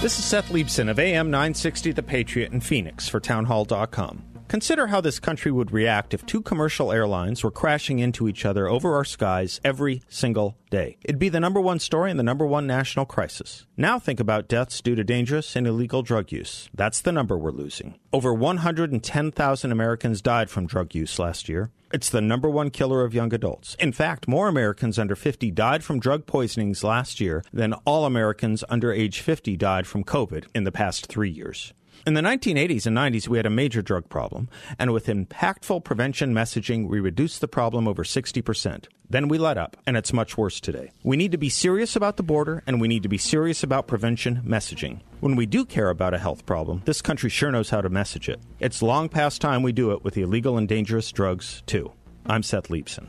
This is Seth Leibsohn of AM 960 The Patriot in Phoenix for townhall.com. Consider how this country would react if two commercial airlines were crashing into each other over our skies every single day. It'd be the number one story and the number one national crisis. Now think about deaths due to dangerous and illegal drug use. That's the number we're losing. Over 110,000 Americans died from drug use last year. It's the number one killer of young adults. In fact, more Americans under 50 died from drug poisonings last year than all Americans under age 50 died from COVID in the past three years. In the 1980s and 90s, we had a major drug problem, and with impactful prevention messaging, we reduced the problem over 60%. Then we let up, and it's much worse today. We need to be serious about the border, and we need to be serious about prevention messaging. When we do care about a health problem, this country sure knows how to message it. It's long past time we do it with illegal and dangerous drugs, too. I'm Seth Leibsohn.